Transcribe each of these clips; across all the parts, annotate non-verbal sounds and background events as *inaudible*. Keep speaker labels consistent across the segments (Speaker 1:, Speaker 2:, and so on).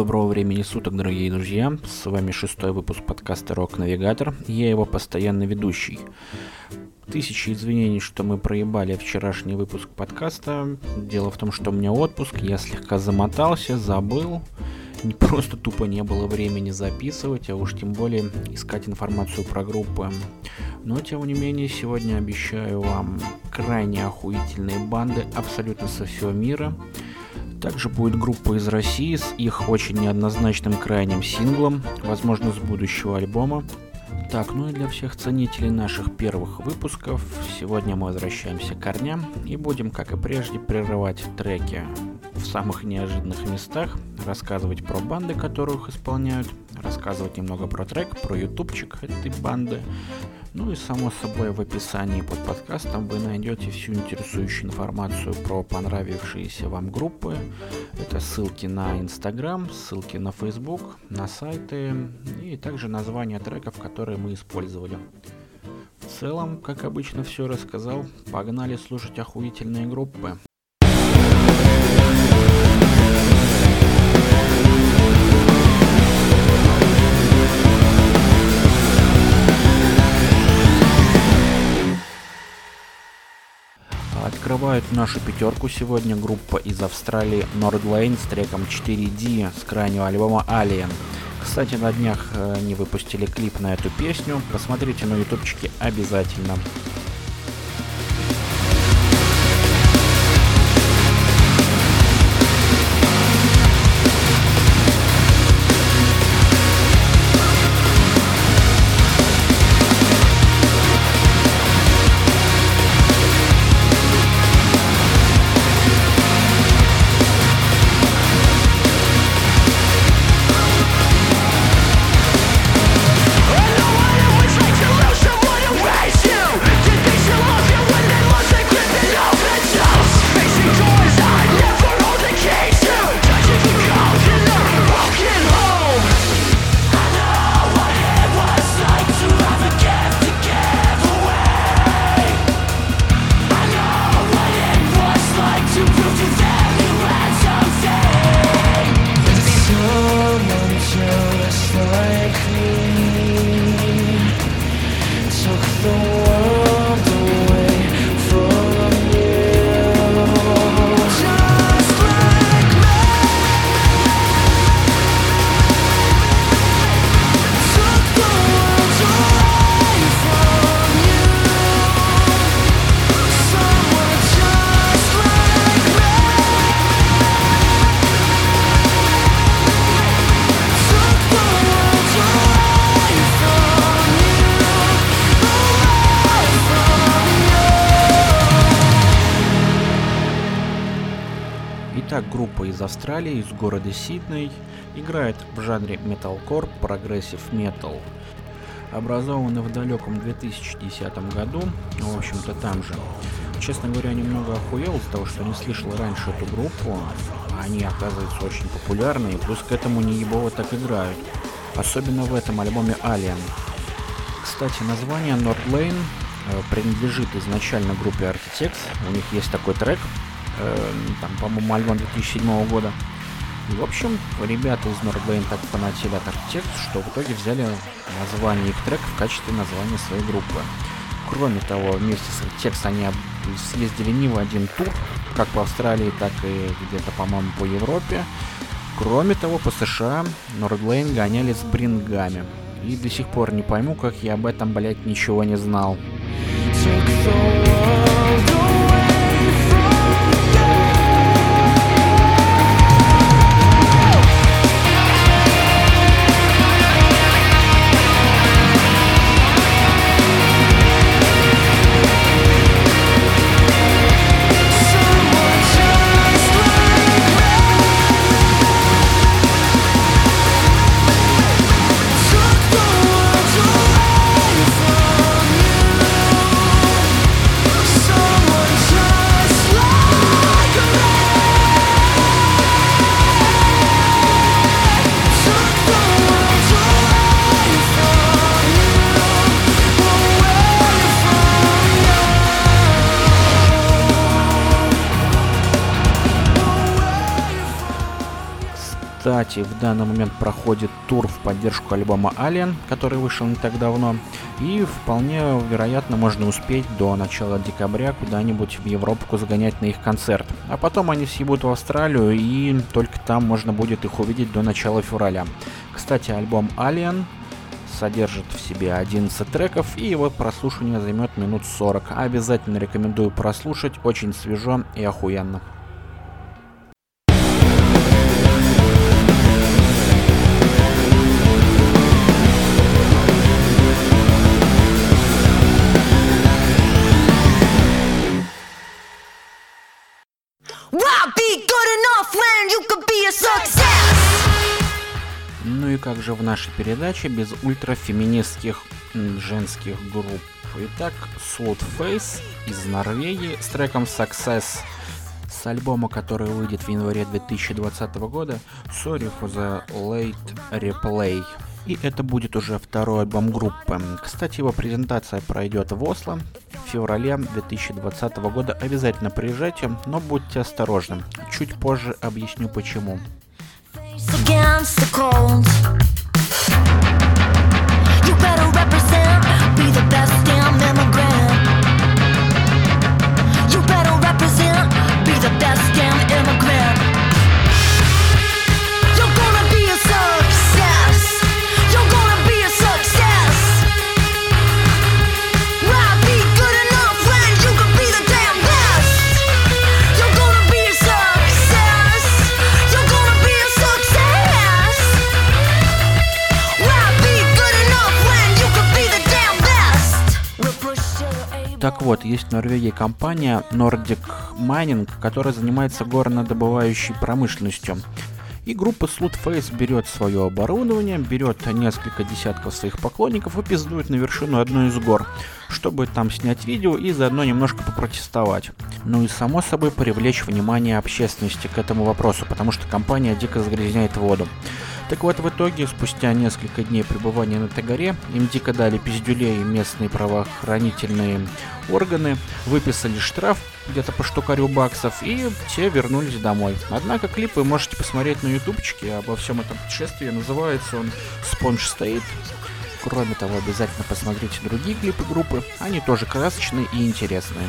Speaker 1: доброго времени суток, дорогие друзья. С вами шестой выпуск подкаста Рок Навигатор. Я его постоянный ведущий. Тысячи извинений, что мы проебали вчерашний выпуск подкаста. Дело в том, что у меня отпуск, я слегка замотался, забыл. Не просто тупо не было времени записывать, а уж тем более искать информацию про группы. Но, тем не менее, сегодня обещаю вам крайне охуительные банды абсолютно со всего мира. Также будет группа из России с их очень неоднозначным крайним синглом, возможно, с будущего альбома. Так, ну и для всех ценителей наших первых выпусков, сегодня мы возвращаемся к корням и будем, как и прежде, прерывать треки в самых неожиданных местах, рассказывать про банды, которых исполняют, рассказывать немного про трек, про ютубчик этой банды, ну и само собой в описании под подкастом вы найдете всю интересующую информацию про понравившиеся вам группы. Это ссылки на Инстаграм, ссылки на Фейсбук, на сайты и также названия треков, которые мы использовали. В целом, как обычно, все рассказал. Погнали слушать охуительные группы. Открывают нашу пятерку сегодня группа из Австралии Nordlane с треком 4D с крайнего альбома Alien. Кстати, на днях они выпустили клип на эту песню. Посмотрите на ютубчике обязательно. Итак, группа из Австралии, из города Сидней, играет в жанре металкор, прогрессив-метал. Образованы в далеком 2010 году, в общем-то там же. Честно говоря, немного охуел из-за того, что не слышал раньше эту группу. Они, оказывается, очень популярны, и плюс к этому неебово так играют. Особенно в этом альбоме Alien. Кстати, название Northlane принадлежит изначально группе Architects. У них есть такой трек, э, там, по-моему, альбом 2007 года. И, в общем, ребята из Nordlane так фанатели от Architects, что в итоге взяли название их трека в качестве названия своей группы. Кроме того, вместе с Architects они съездили не в один тур, как по Австралии, так и где-то, по-моему, по Европе. Кроме того, по США Nordlane гоняли с Брингами. И до сих пор не пойму, как я об этом, блять, ничего не знал. Кстати, в данный момент проходит тур в поддержку альбома Alien, который вышел не так давно, и вполне вероятно можно успеть до начала декабря куда-нибудь в Европу загонять на их концерт. А потом они съебут в Австралию, и только там можно будет их увидеть до начала февраля. Кстати, альбом Alien содержит в себе 11 треков, и его прослушивание займет минут 40. Обязательно рекомендую прослушать, очень свежо и охуенно. Ну и как же в нашей передаче без ультрафеминистских женских групп. Итак, Slutface из Норвегии с треком Success с альбома, который выйдет в январе 2020 года Sorry for the Late Replay. И это будет уже второй альбом группы. Кстати, его презентация пройдет в Осло в феврале 2020 года. Обязательно приезжайте, но будьте осторожны. Чуть позже объясню почему. Against the cold. Есть в Норвегии компания Nordic Mining, которая занимается горнодобывающей промышленностью. И группа Slutface берет свое оборудование, берет несколько десятков своих поклонников и пиздует на вершину одной из гор, чтобы там снять видео и заодно немножко попротестовать. Ну и само собой привлечь внимание общественности к этому вопросу, потому что компания дико загрязняет воду. Так вот, в итоге, спустя несколько дней пребывания на этой горе, им дико дали пиздюлей местные правоохранительные органы, выписали штраф где-то по штукарю баксов, и те вернулись домой. Однако клип вы можете посмотреть на ютубчике обо всем этом путешествии. Называется он «Спонж стоит». Кроме того, обязательно посмотрите другие клипы группы, они тоже красочные и интересные.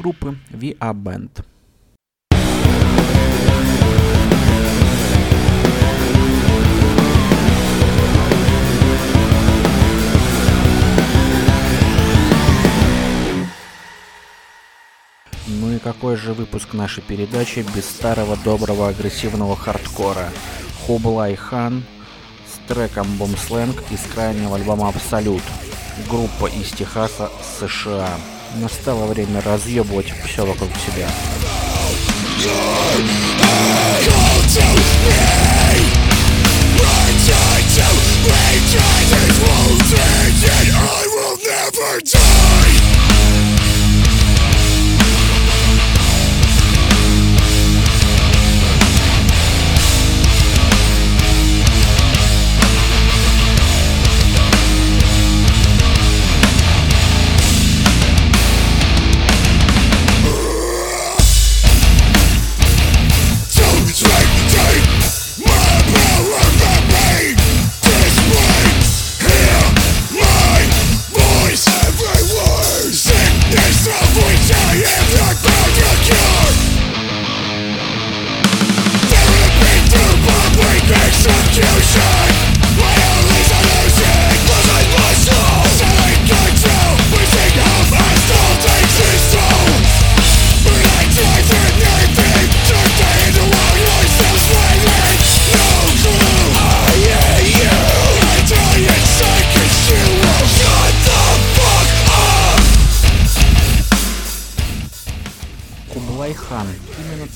Speaker 1: Группы Are Band. Ну и какой же выпуск нашей передачи без старого доброго агрессивного хардкора? Хублай Хан с треком Бомсленг из крайнего альбома Абсолют. Группа из Техаса, США. Настало время разъебывать все вокруг себя. Never die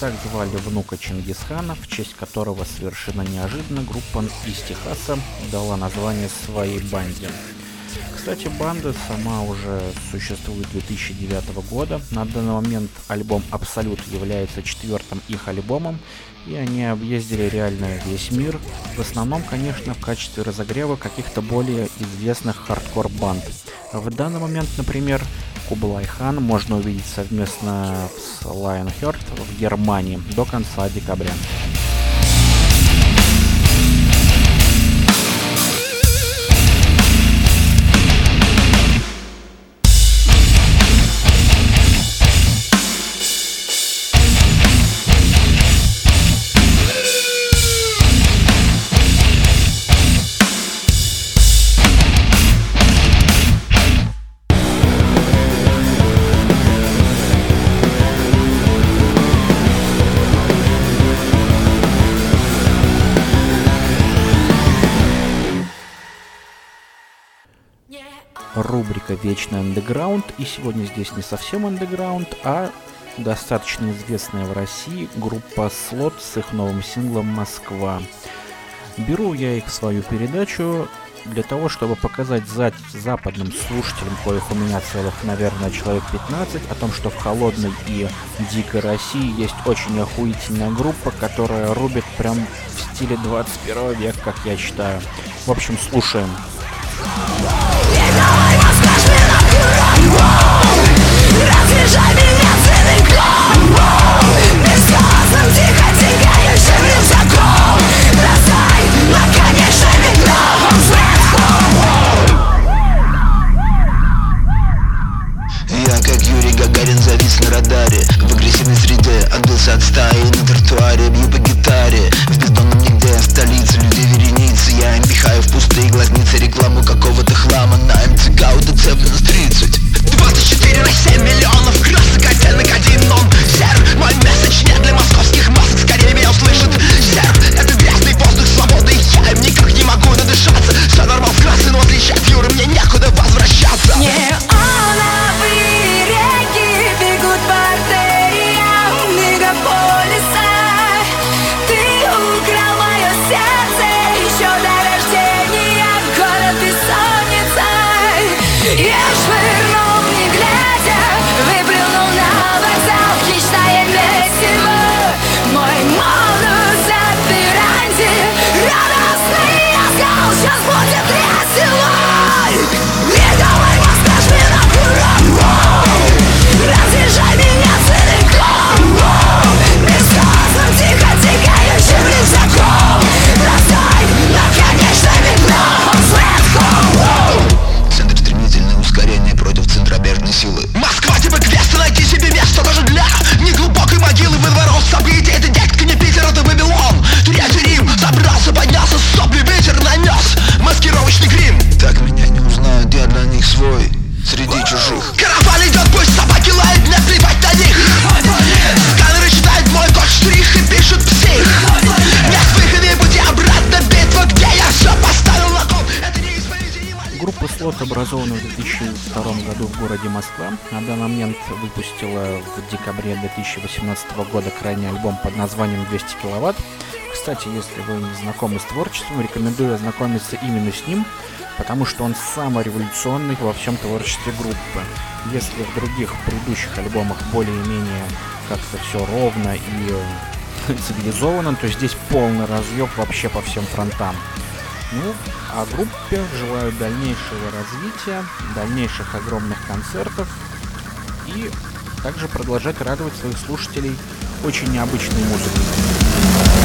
Speaker 1: так звали внука Чингисхана, в честь которого совершенно неожиданно группа из Техаса дала название своей банде. Кстати, банда сама уже существует 2009 года. На данный момент альбом «Абсолют» является четвертым их альбомом, и они объездили реально весь мир. В основном, конечно, в качестве разогрева каких-то более известных хардкор-банд. В данный момент, например, Кублай Хан можно увидеть совместно с Lionheart в Германии до конца декабря. Рубрика «Вечный андеграунд», и сегодня здесь не совсем андеграунд, а достаточно известная в России группа «Слот» с их новым синглом «Москва». Беру я их в свою передачу для того, чтобы показать за западным слушателям, коих у меня целых, наверное, человек 15, о том, что в холодной и дикой России есть очень охуительная группа, которая рубит прям в стиле 21 века, как я считаю. В общем, слушаем. Разъезжай Whoa! Слот образована в 2002 году в городе Москва. На данный момент выпустила в декабре 2018 года крайний альбом под названием 200 киловатт. Кстати, если вы не знакомы с творчеством, рекомендую ознакомиться именно с ним, потому что он самый революционный во всем творчестве группы. Если в других предыдущих альбомах более-менее как-то все ровно и *laughs* цивилизованно, то здесь полный разъеб вообще по всем фронтам. Ну, а группе желаю дальнейшего развития, дальнейших огромных концертов и также продолжать радовать своих слушателей очень необычной музыкой.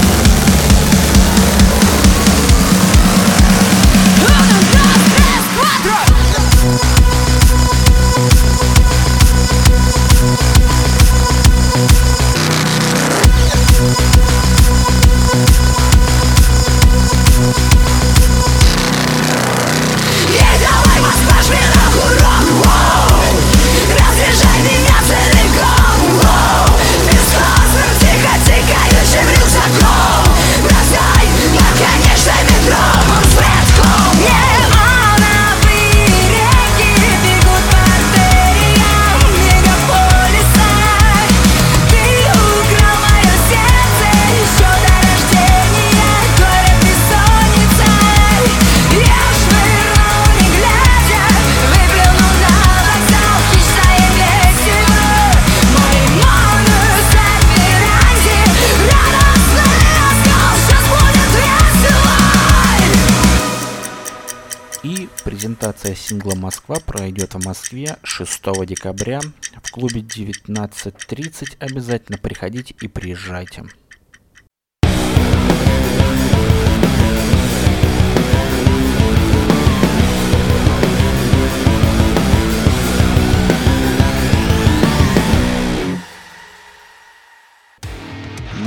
Speaker 1: Презентация сингла «Москва» пройдет в Москве 6 декабря в клубе 19.30. Обязательно приходите и приезжайте.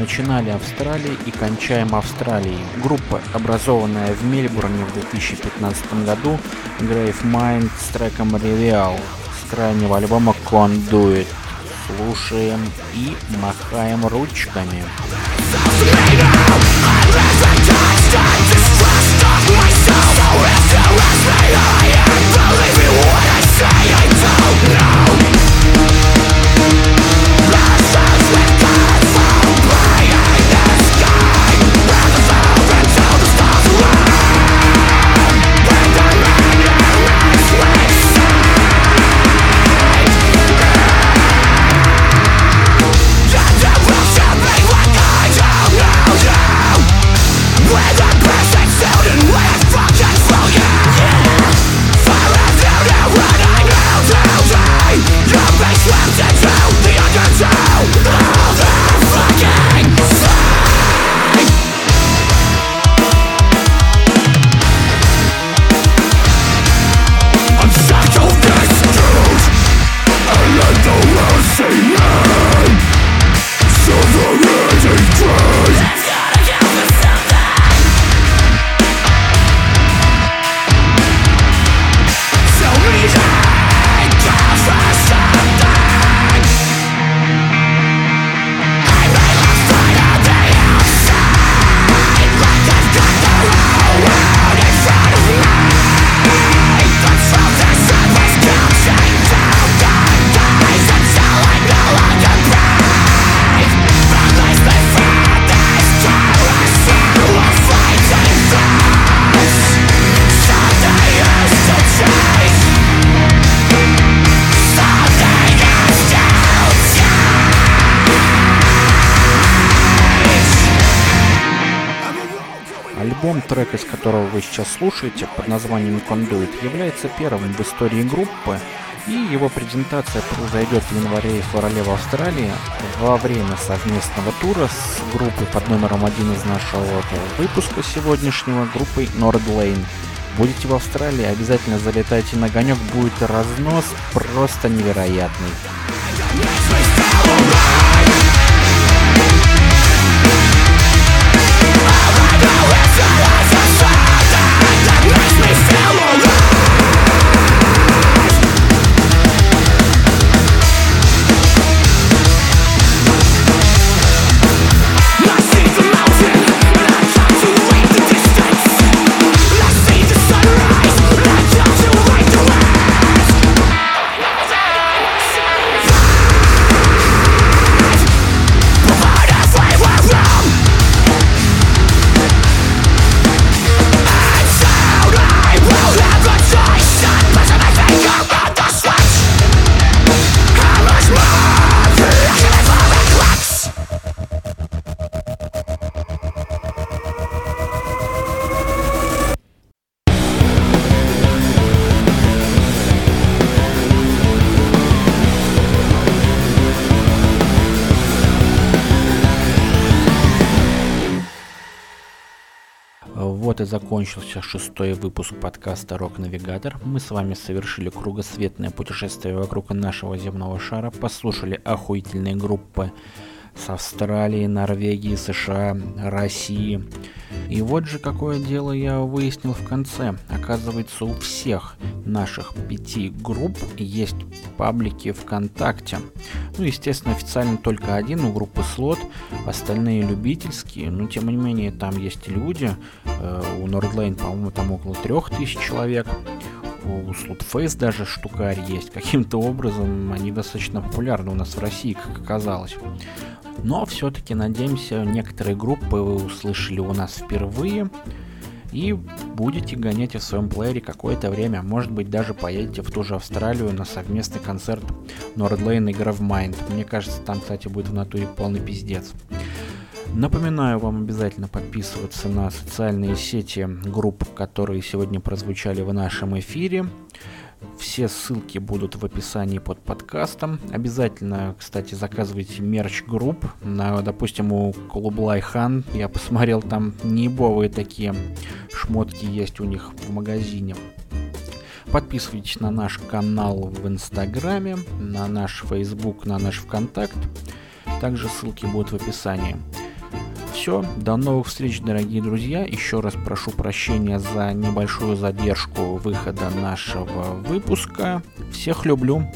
Speaker 1: Начинали Австралии и кончаем Австралией. Группа, образованная в Мельбурне в 2015 году, Grave Mind с треком Reveal с крайнего альбома Conduit. Слушаем и махаем ручками. Альбом, трек из которого вы сейчас слушаете, под названием Conduit, является первым в истории группы, и его презентация произойдет в январе и феврале в Австралии во время совместного тура с группой под номером один из нашего выпуска сегодняшнего, группой Nordlane. Будете в Австралии, обязательно залетайте на огонек, будет разнос просто невероятный. Вот и закончился шестой выпуск подкаста Рок Навигатор. Мы с вами совершили кругосветное путешествие вокруг нашего земного шара, послушали охуительные группы с Австралии, Норвегии, США, России. И вот же какое дело я выяснил в конце. Оказывается, у всех наших пяти групп есть паблики ВКонтакте. Ну, естественно, официально только один у группы Слот, остальные любительские, но тем не менее там есть люди. Э, у Nordlane, по-моему, там около трех тысяч человек у Slotface даже штукарь есть. Каким-то образом они достаточно популярны у нас в России, как оказалось. Но все-таки, надеемся, некоторые группы вы услышали у нас впервые и будете гонять в своем плеере какое-то время. Может быть, даже поедете в ту же Австралию на совместный концерт Nordlane и Gravemind. Мне кажется, там, кстати, будет в натуре полный пиздец. Напоминаю вам обязательно подписываться на социальные сети групп, которые сегодня прозвучали в нашем эфире. Все ссылки будут в описании под подкастом. Обязательно, кстати, заказывайте мерч групп. На, допустим, у Клублай Хан я посмотрел, там неебовые такие шмотки есть у них в магазине. Подписывайтесь на наш канал в Инстаграме, на наш Фейсбук, на наш ВКонтакт. Также ссылки будут в описании все. До новых встреч, дорогие друзья. Еще раз прошу прощения за небольшую задержку выхода нашего выпуска. Всех люблю.